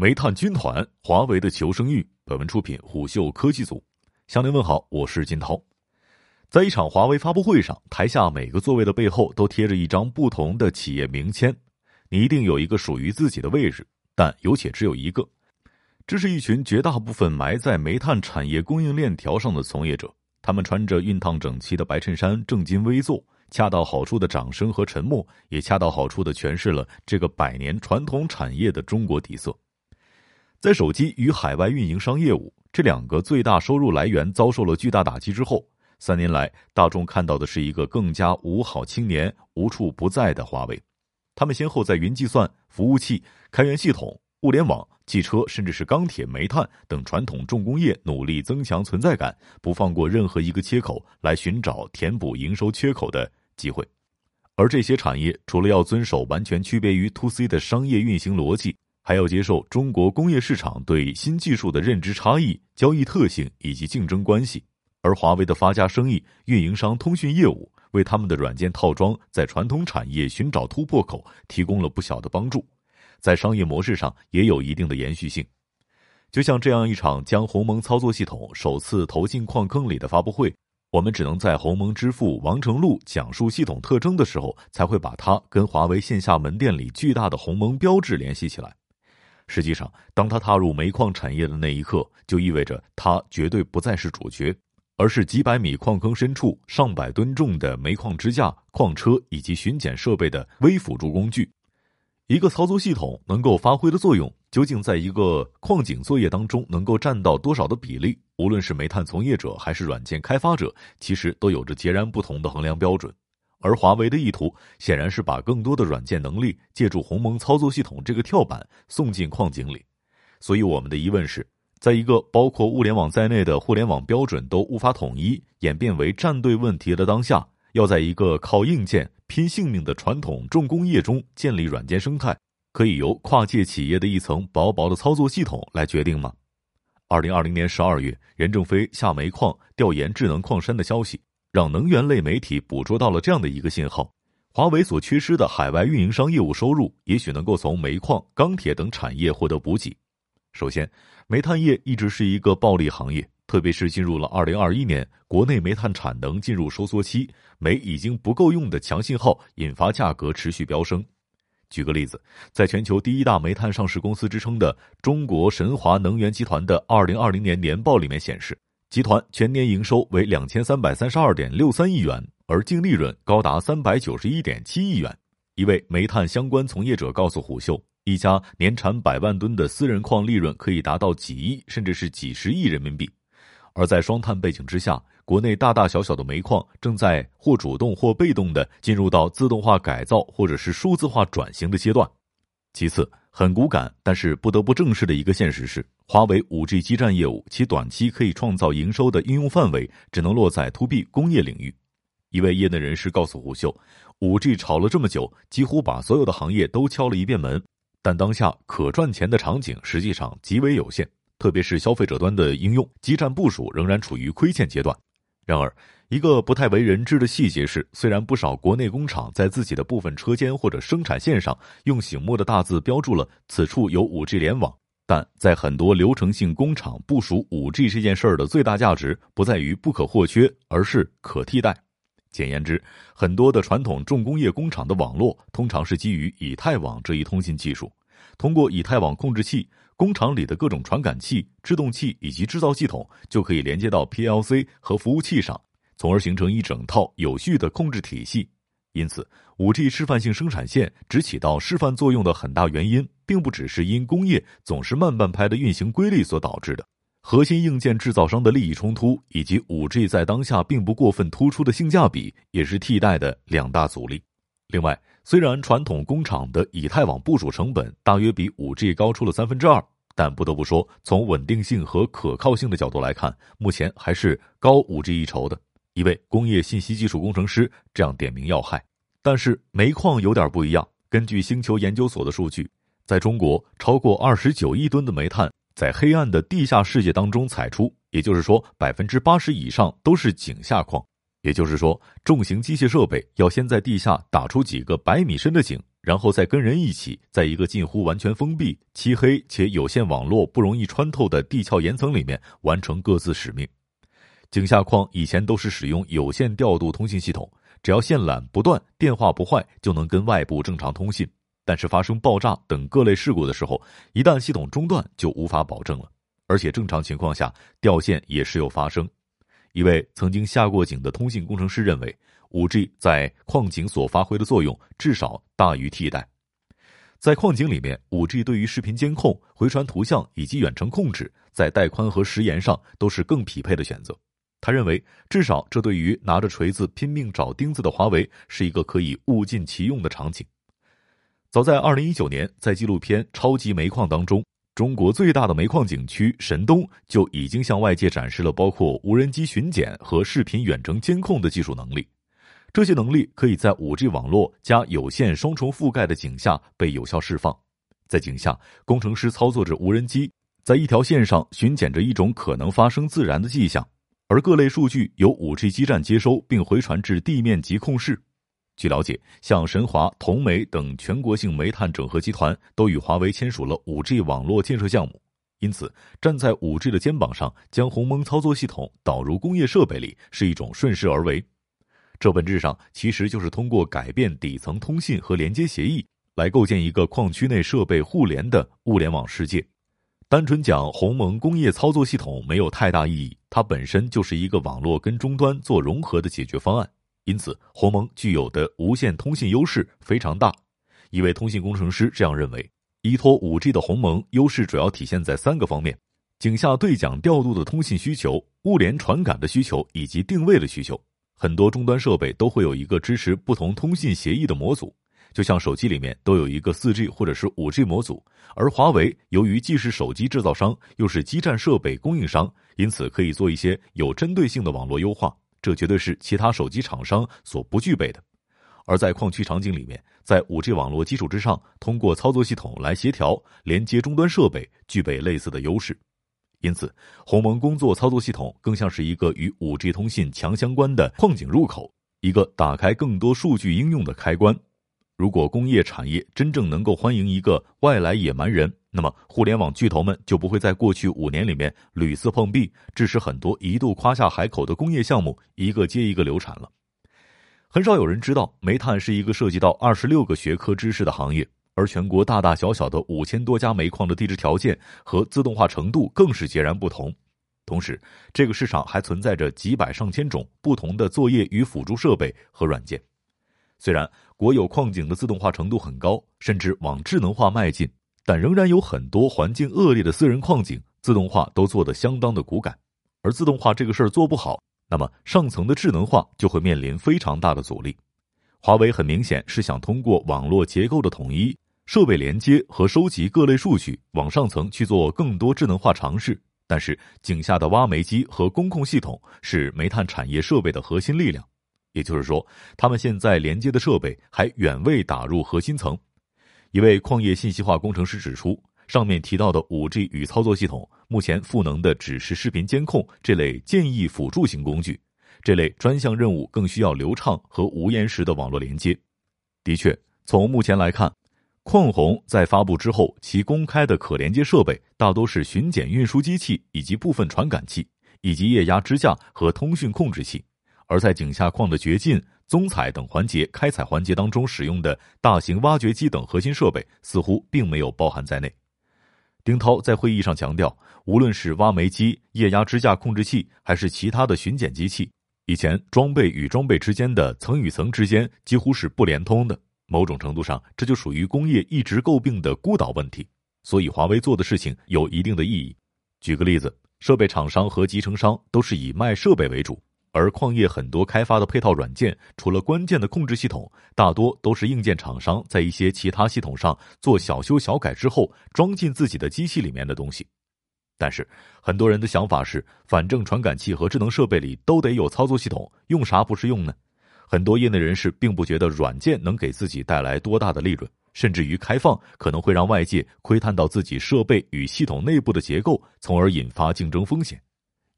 煤炭军团，华为的求生欲。本文出品虎嗅科技组。向您问好，我是金涛。在一场华为发布会上，台下每个座位的背后都贴着一张不同的企业名签，你一定有一个属于自己的位置，但有且只有一个。这是一群绝大部分埋在煤炭产业供应链条上的从业者，他们穿着熨烫整齐的白衬衫，正襟危坐。恰到好处的掌声和沉默，也恰到好处的诠释了这个百年传统产业的中国底色。在手机与海外运营商业务这两个最大收入来源遭受了巨大打击之后，三年来大众看到的是一个更加五好青年无处不在的华为。他们先后在云计算、服务器、开源系统、物联网、汽车，甚至是钢铁、煤炭等传统重工业努力增强存在感，不放过任何一个切口来寻找填补营收缺口的。机会，而这些产业除了要遵守完全区别于 to C 的商业运行逻辑，还要接受中国工业市场对新技术的认知差异、交易特性以及竞争关系。而华为的发家生意、运营商通讯业务，为他们的软件套装在传统产业寻找突破口提供了不小的帮助，在商业模式上也有一定的延续性。就像这样一场将鸿蒙操作系统首次投进矿坑里的发布会。我们只能在鸿蒙之父王成禄讲述系统特征的时候，才会把它跟华为线下门店里巨大的鸿蒙标志联系起来。实际上，当他踏入煤矿产业的那一刻，就意味着他绝对不再是主角，而是几百米矿坑深处上百吨重的煤矿支架、矿车以及巡检设备的微辅助工具。一个操作系统能够发挥的作用，究竟在一个矿井作业当中能够占到多少的比例？无论是煤炭从业者还是软件开发者，其实都有着截然不同的衡量标准。而华为的意图显然是把更多的软件能力借助鸿蒙操作系统这个跳板送进矿井里。所以我们的疑问是，在一个包括物联网在内的互联网标准都无法统一、演变为站队问题的当下，要在一个靠硬件。拼性命的传统重工业中建立软件生态，可以由跨界企业的一层薄薄的操作系统来决定吗？二零二零年十二月，任正非下煤矿调研智能矿山的消息，让能源类媒体捕捉到了这样的一个信号：华为所缺失的海外运营商业务收入，也许能够从煤矿、钢铁等产业获得补给。首先，煤炭业一直是一个暴利行业。特别是进入了二零二一年，国内煤炭产能进入收缩期，煤已经不够用的强信号引发价格持续飙升。举个例子，在全球第一大煤炭上市公司之称的中国神华能源集团的二零二零年年报里面显示，集团全年营收为两千三百三十二点六三亿元，而净利润高达三百九十一点七亿元。一位煤炭相关从业者告诉虎嗅，一家年产百万吨的私人矿利润可以达到几亿，甚至是几十亿人民币。而在双碳背景之下，国内大大小小的煤矿正在或主动或被动的进入到自动化改造或者是数字化转型的阶段。其次，很骨感但是不得不正视的一个现实是，华为五 G 基站业务其短期可以创造营收的应用范围只能落在 To B 工业领域。一位业内人士告诉胡秀，五 G 炒了这么久，几乎把所有的行业都敲了一遍门，但当下可赚钱的场景实际上极为有限。特别是消费者端的应用，基站部署仍然处于亏欠阶段。然而，一个不太为人知的细节是，虽然不少国内工厂在自己的部分车间或者生产线上用醒目的大字标注了“此处有 5G 联网”，但在很多流程性工厂部署 5G 这件事儿的最大价值，不在于不可或缺，而是可替代。简言之，很多的传统重工业工厂的网络通常是基于以太网这一通信技术，通过以太网控制器。工厂里的各种传感器、制动器以及制造系统就可以连接到 PLC 和服务器上，从而形成一整套有序的控制体系。因此，5G 示范性生产线只起到示范作用的很大原因，并不只是因工业总是慢半拍的运行规律所导致的。核心硬件制造商的利益冲突，以及 5G 在当下并不过分突出的性价比，也是替代的两大阻力。另外，虽然传统工厂的以太网部署成本大约比五 G 高出了三分之二，但不得不说，从稳定性和可靠性的角度来看，目前还是高五 G 一筹的。一位工业信息技术工程师这样点名要害。但是煤矿有点不一样，根据星球研究所的数据，在中国超过二十九亿吨的煤炭在黑暗的地下世界当中采出，也就是说，百分之八十以上都是井下矿。也就是说，重型机械设备要先在地下打出几个百米深的井，然后再跟人一起，在一个近乎完全封闭、漆黑且有线网络不容易穿透的地壳岩层里面完成各自使命。井下矿以前都是使用有线调度通信系统，只要线缆不断、电话不坏，就能跟外部正常通信。但是发生爆炸等各类事故的时候，一旦系统中断，就无法保证了。而且正常情况下，掉线也时有发生。一位曾经下过井的通信工程师认为。五 G 在矿井所发挥的作用至少大于替代。在矿井里面，五 G 对于视频监控、回传图像以及远程控制，在带宽和时延上都是更匹配的选择。他认为，至少这对于拿着锤子拼命找钉子的华为是一个可以物尽其用的场景。早在二零一九年，在纪录片《超级煤矿》当中，中国最大的煤矿景区神东就已经向外界展示了包括无人机巡检和视频远程监控的技术能力。这些能力可以在 5G 网络加有线双重覆盖的井下被有效释放。在井下，工程师操作着无人机，在一条线上巡检着一种可能发生自燃的迹象，而各类数据由 5G 基站接收并回传至地面及控室。据了解，像神华、同煤等全国性煤炭整合集团都与华为签署了 5G 网络建设项目。因此，站在 5G 的肩膀上，将鸿蒙操作系统导入工业设备里，是一种顺势而为。这本质上其实就是通过改变底层通信和连接协议，来构建一个矿区内设备互联的物联网世界。单纯讲鸿蒙工业操作系统没有太大意义，它本身就是一个网络跟终端做融合的解决方案。因此，鸿蒙具有的无线通信优势非常大。一位通信工程师这样认为：依托五 G 的鸿蒙优势主要体现在三个方面：井下对讲调度的通信需求、物联传感的需求以及定位的需求。很多终端设备都会有一个支持不同通信协议的模组，就像手机里面都有一个 4G 或者是 5G 模组。而华为由于既是手机制造商，又是基站设备供应商，因此可以做一些有针对性的网络优化，这绝对是其他手机厂商所不具备的。而在矿区场景里面，在 5G 网络基础之上，通过操作系统来协调连接终端设备，具备类似的优势。因此，鸿蒙工作操作系统更像是一个与 5G 通信强相关的矿井入口，一个打开更多数据应用的开关。如果工业产业真正能够欢迎一个外来野蛮人，那么互联网巨头们就不会在过去五年里面屡次碰壁，致使很多一度夸下海口的工业项目一个接一个流产了。很少有人知道，煤炭是一个涉及到二十六个学科知识的行业。而全国大大小小的五千多家煤矿的地质条件和自动化程度更是截然不同。同时，这个市场还存在着几百上千种不同的作业与辅助设备和软件。虽然国有矿井的自动化程度很高，甚至往智能化迈进，但仍然有很多环境恶劣的私人矿井自动化都做得相当的骨感。而自动化这个事儿做不好，那么上层的智能化就会面临非常大的阻力。华为很明显是想通过网络结构的统一、设备连接和收集各类数据，往上层去做更多智能化尝试。但是井下的挖煤机和工控系统是煤炭产业设备的核心力量，也就是说，他们现在连接的设备还远未打入核心层。一位矿业信息化工程师指出，上面提到的五 G 与操作系统，目前赋能的只是视频监控这类建议辅助型工具。这类专项任务更需要流畅和无延时的网络连接。的确，从目前来看，矿宏在发布之后，其公开的可连接设备大多是巡检运输机器以及部分传感器，以及液压支架和通讯控制器。而在井下矿的掘进、综采等环节、开采环节当中使用的大型挖掘机等核心设备，似乎并没有包含在内。丁涛在会议上强调，无论是挖煤机、液压支架控制器，还是其他的巡检机器。以前装备与装备之间的层与层之间几乎是不连通的，某种程度上这就属于工业一直诟病的孤岛问题。所以华为做的事情有一定的意义。举个例子，设备厂商和集成商都是以卖设备为主，而矿业很多开发的配套软件，除了关键的控制系统，大多都是硬件厂商在一些其他系统上做小修小改之后装进自己的机器里面的东西。但是，很多人的想法是，反正传感器和智能设备里都得有操作系统，用啥不是用呢？很多业内人士并不觉得软件能给自己带来多大的利润，甚至于开放可能会让外界窥探到自己设备与系统内部的结构，从而引发竞争风险。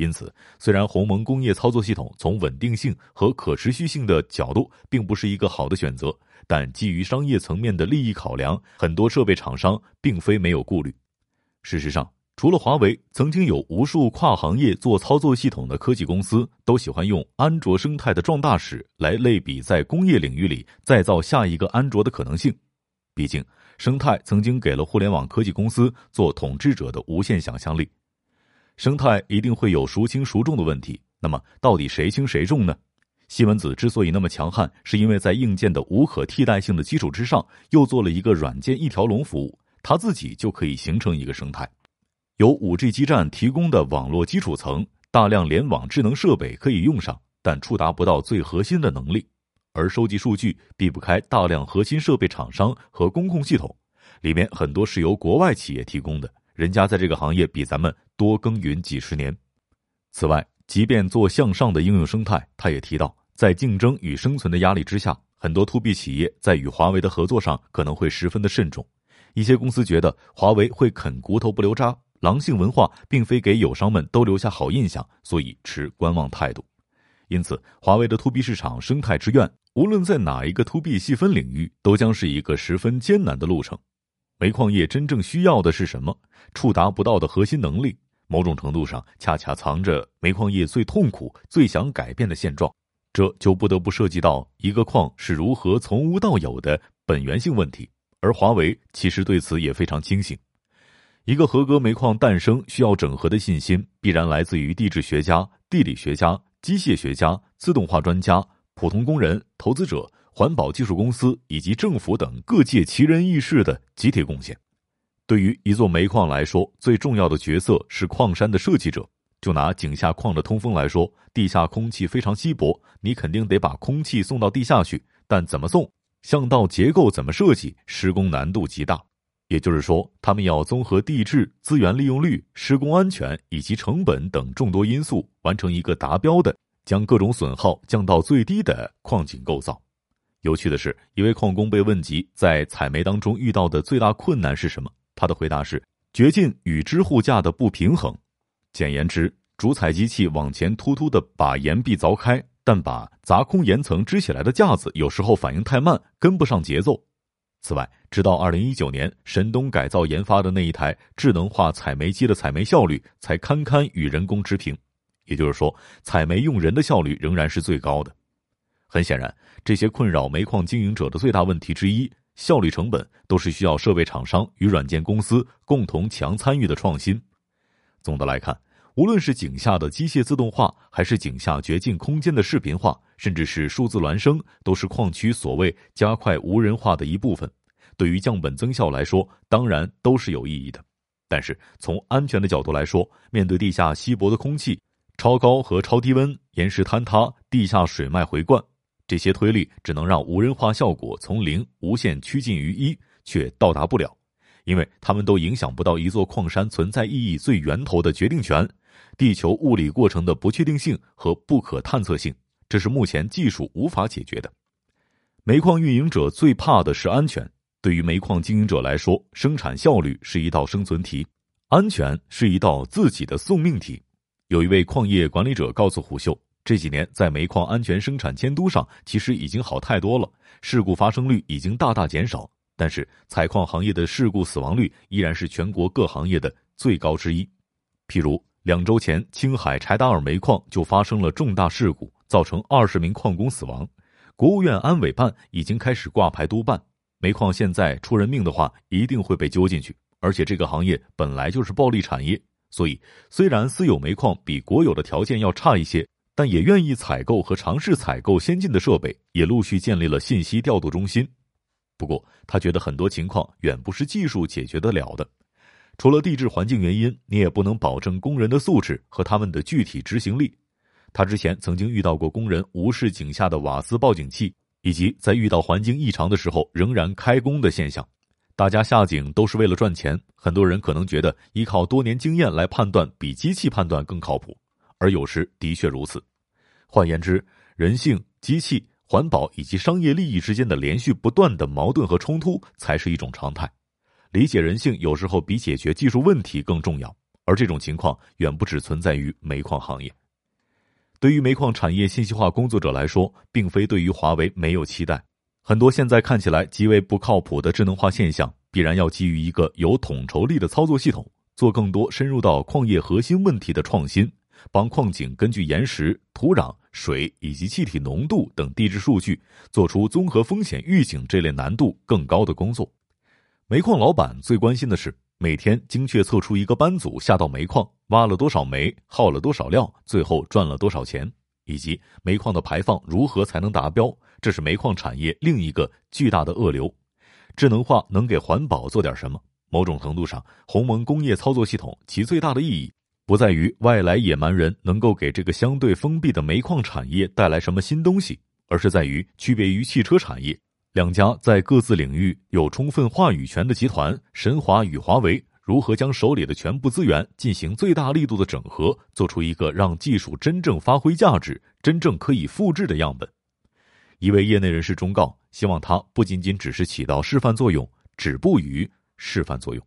因此，虽然鸿蒙工业操作系统从稳定性和可持续性的角度并不是一个好的选择，但基于商业层面的利益考量，很多设备厂商并非没有顾虑。事实上，除了华为，曾经有无数跨行业做操作系统的科技公司都喜欢用安卓生态的壮大史来类比在工业领域里再造下一个安卓的可能性。毕竟，生态曾经给了互联网科技公司做统治者的无限想象力。生态一定会有孰轻孰重的问题，那么到底谁轻谁重呢？西门子之所以那么强悍，是因为在硬件的无可替代性的基础之上，又做了一个软件一条龙服务，它自己就可以形成一个生态。有五 G 基站提供的网络基础层，大量联网智能设备可以用上，但触达不到最核心的能力。而收集数据避不开大量核心设备厂商和公控系统，里面很多是由国外企业提供的。人家在这个行业比咱们多耕耘几十年。此外，即便做向上的应用生态，他也提到，在竞争与生存的压力之下，很多 to B 企业在与华为的合作上可能会十分的慎重。一些公司觉得华为会啃骨头不留渣，狼性文化并非给友商们都留下好印象，所以持观望态度。因此，华为的 to B 市场生态之愿，无论在哪一个 to B 细分领域，都将是一个十分艰难的路程。煤矿业真正需要的是什么？触达不到的核心能力，某种程度上恰恰藏着煤矿业最痛苦、最想改变的现状。这就不得不涉及到一个矿是如何从无到有的本源性问题。而华为其实对此也非常清醒。一个合格煤矿诞生需要整合的信心，必然来自于地质学家、地理学家、机械学家、自动化专家、普通工人、投资者。环保技术公司以及政府等各界奇人异士的集体贡献。对于一座煤矿来说，最重要的角色是矿山的设计者。就拿井下矿的通风来说，地下空气非常稀薄，你肯定得把空气送到地下去。但怎么送，巷道结构怎么设计，施工难度极大。也就是说，他们要综合地质、资源利用率、施工安全以及成本等众多因素，完成一个达标的、将各种损耗降到最低的矿井构造。有趣的是，一位矿工被问及在采煤当中遇到的最大困难是什么，他的回答是：掘进与支护架的不平衡。简言之，主采机器往前突突的把岩壁凿开，但把砸空岩层支起来的架子有时候反应太慢，跟不上节奏。此外，直到二零一九年，神东改造研发的那一台智能化采煤机的采煤效率才堪堪与人工持平，也就是说，采煤用人的效率仍然是最高的。很显然，这些困扰煤矿经营者的最大问题之一——效率成本，都是需要设备厂商与软件公司共同强参与的创新。总的来看，无论是井下的机械自动化，还是井下掘进空间的视频化，甚至是数字孪生，都是矿区所谓加快无人化的一部分。对于降本增效来说，当然都是有意义的。但是从安全的角度来说，面对地下稀薄的空气、超高和超低温、岩石坍塌、地下水脉回灌。这些推力只能让无人化效果从零无限趋近于一，却到达不了，因为他们都影响不到一座矿山存在意义最源头的决定权——地球物理过程的不确定性和不可探测性。这是目前技术无法解决的。煤矿运营者最怕的是安全。对于煤矿经营者来说，生产效率是一道生存题，安全是一道自己的送命题。有一位矿业管理者告诉虎嗅。这几年，在煤矿安全生产监督上，其实已经好太多了，事故发生率已经大大减少。但是，采矿行业的事故死亡率依然是全国各行业的最高之一。譬如，两周前，青海柴达尔煤矿就发生了重大事故，造成二十名矿工死亡。国务院安委办已经开始挂牌督办。煤矿现在出人命的话，一定会被揪进去。而且，这个行业本来就是暴利产业，所以虽然私有煤矿比国有的条件要差一些。但也愿意采购和尝试采购先进的设备，也陆续建立了信息调度中心。不过，他觉得很多情况远不是技术解决得了的。除了地质环境原因，你也不能保证工人的素质和他们的具体执行力。他之前曾经遇到过工人无视井下的瓦斯报警器，以及在遇到环境异常的时候仍然开工的现象。大家下井都是为了赚钱，很多人可能觉得依靠多年经验来判断比机器判断更靠谱，而有时的确如此。换言之，人性、机器、环保以及商业利益之间的连续不断的矛盾和冲突才是一种常态。理解人性有时候比解决技术问题更重要，而这种情况远不只存在于煤矿行业。对于煤矿产业信息化工作者来说，并非对于华为没有期待。很多现在看起来极为不靠谱的智能化现象，必然要基于一个有统筹力的操作系统，做更多深入到矿业核心问题的创新，帮矿井根据岩石、土壤、水以及气体浓度等地质数据，做出综合风险预警这类难度更高的工作。煤矿老板最关心的是。每天精确测出一个班组下到煤矿挖了多少煤，耗了多少料，最后赚了多少钱，以及煤矿的排放如何才能达标，这是煤矿产业另一个巨大的恶瘤。智能化能给环保做点什么？某种程度上，鸿蒙工业操作系统其最大的意义，不在于外来野蛮人能够给这个相对封闭的煤矿产业带来什么新东西，而是在于区别于汽车产业。两家在各自领域有充分话语权的集团神华与华为，如何将手里的全部资源进行最大力度的整合，做出一个让技术真正发挥价值、真正可以复制的样本？一位业内人士忠告：希望它不仅仅只是起到示范作用，止步于示范作用。